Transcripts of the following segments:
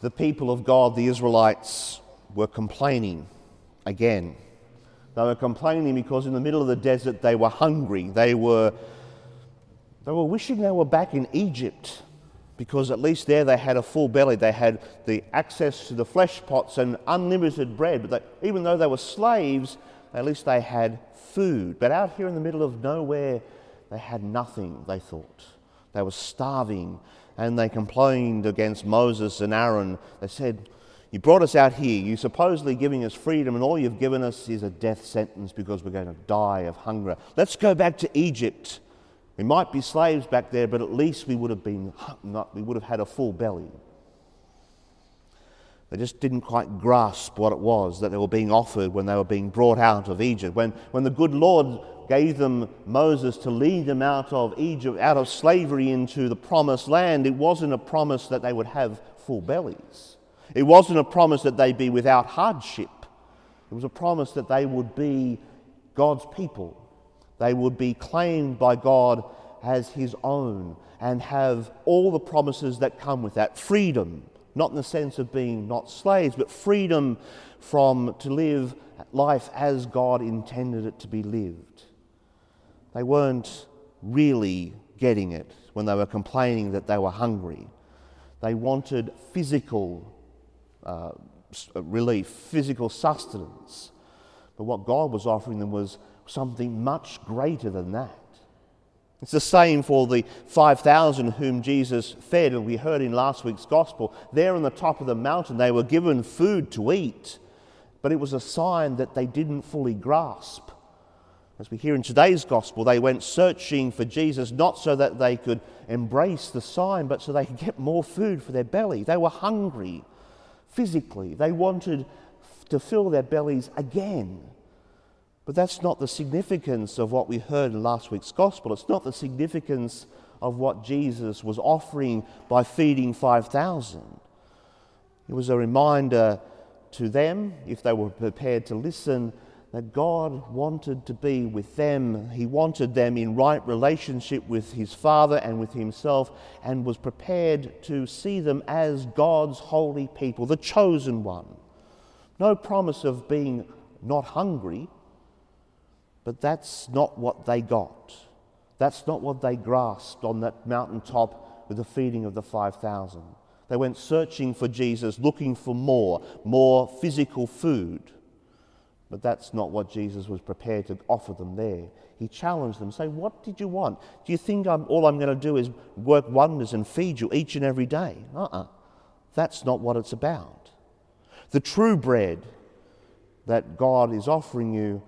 the people of God, the Israelites, were complaining again. They were complaining because in the middle of the desert they were hungry. They were, they were wishing they were back in Egypt because at least there they had a full belly. They had the access to the flesh pots and unlimited bread. But they, even though they were slaves, at least they had food. But out here in the middle of nowhere, they had nothing, they thought. They were starving and they complained against Moses and Aaron. They said, You brought us out here, you're supposedly giving us freedom, and all you've given us is a death sentence because we're going to die of hunger. Let's go back to Egypt. We might be slaves back there, but at least we would have been not, we would have had a full belly. They just didn't quite grasp what it was that they were being offered when they were being brought out of Egypt. When, when the good Lord gave them Moses to lead them out of Egypt, out of slavery into the promised land, it wasn't a promise that they would have full bellies. It wasn't a promise that they'd be without hardship. It was a promise that they would be God's people. They would be claimed by God as His own and have all the promises that come with that freedom not in the sense of being not slaves, but freedom from to live life as God intended it to be lived. They weren't really getting it when they were complaining that they were hungry. They wanted physical uh, relief, physical sustenance. But what God was offering them was something much greater than that. It's the same for the 5,000 whom Jesus fed, and we heard in last week's gospel. There on the top of the mountain, they were given food to eat, but it was a sign that they didn't fully grasp. As we hear in today's gospel, they went searching for Jesus not so that they could embrace the sign, but so they could get more food for their belly. They were hungry physically, they wanted to fill their bellies again. But that's not the significance of what we heard in last week's gospel. It's not the significance of what Jesus was offering by feeding 5,000. It was a reminder to them, if they were prepared to listen, that God wanted to be with them. He wanted them in right relationship with His Father and with Himself, and was prepared to see them as God's holy people, the chosen one. No promise of being not hungry, but that's not what they got. That's not what they grasped on that mountaintop with the feeding of the 5,000. They went searching for Jesus, looking for more, more physical food. But that's not what Jesus was prepared to offer them there. He challenged them, say, What did you want? Do you think I'm, all I'm going to do is work wonders and feed you each and every day? Uh uh-uh. uh That's not what it's about. The true bread that God is offering you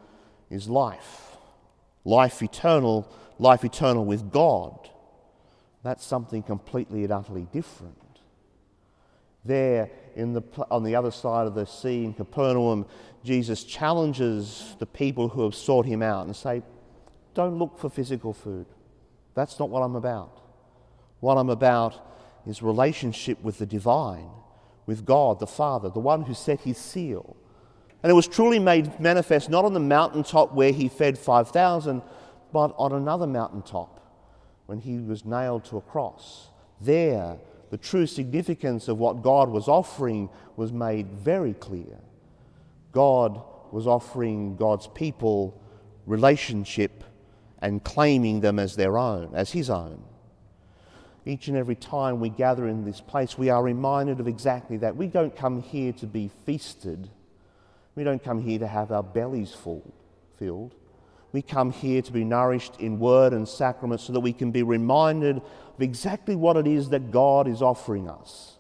is life. Life eternal, life eternal with God. That's something completely and utterly different. There, in the, on the other side of the sea in Capernaum, Jesus challenges the people who have sought him out and say, Don't look for physical food. That's not what I'm about. What I'm about is relationship with the divine, with God the Father, the one who set his seal and it was truly made manifest not on the mountaintop where he fed 5,000, but on another mountaintop when he was nailed to a cross. There, the true significance of what God was offering was made very clear. God was offering God's people relationship and claiming them as their own, as his own. Each and every time we gather in this place, we are reminded of exactly that. We don't come here to be feasted we don't come here to have our bellies full, filled. We come here to be nourished in word and sacrament so that we can be reminded of exactly what it is that God is offering us.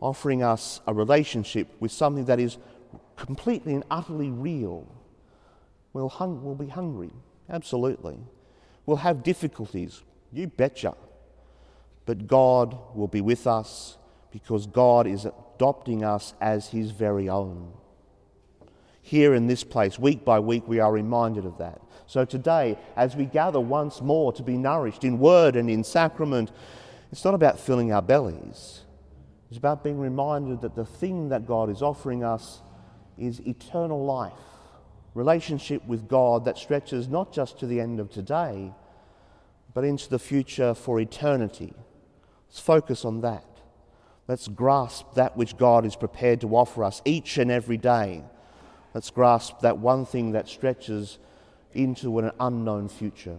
Offering us a relationship with something that is completely and utterly real. We'll, hung- we'll be hungry, absolutely. We'll have difficulties, you betcha. But God will be with us because God is adopting us as His very own here in this place, week by week, we are reminded of that. So today, as we gather once more to be nourished in word and in sacrament, it's not about filling our bellies. It's about being reminded that the thing that God is offering us is eternal life, relationship with God that stretches not just to the end of today, but into the future for eternity. Let's focus on that. Let's grasp that which God is prepared to offer us each and every day. Let's grasp that one thing that stretches into an unknown future.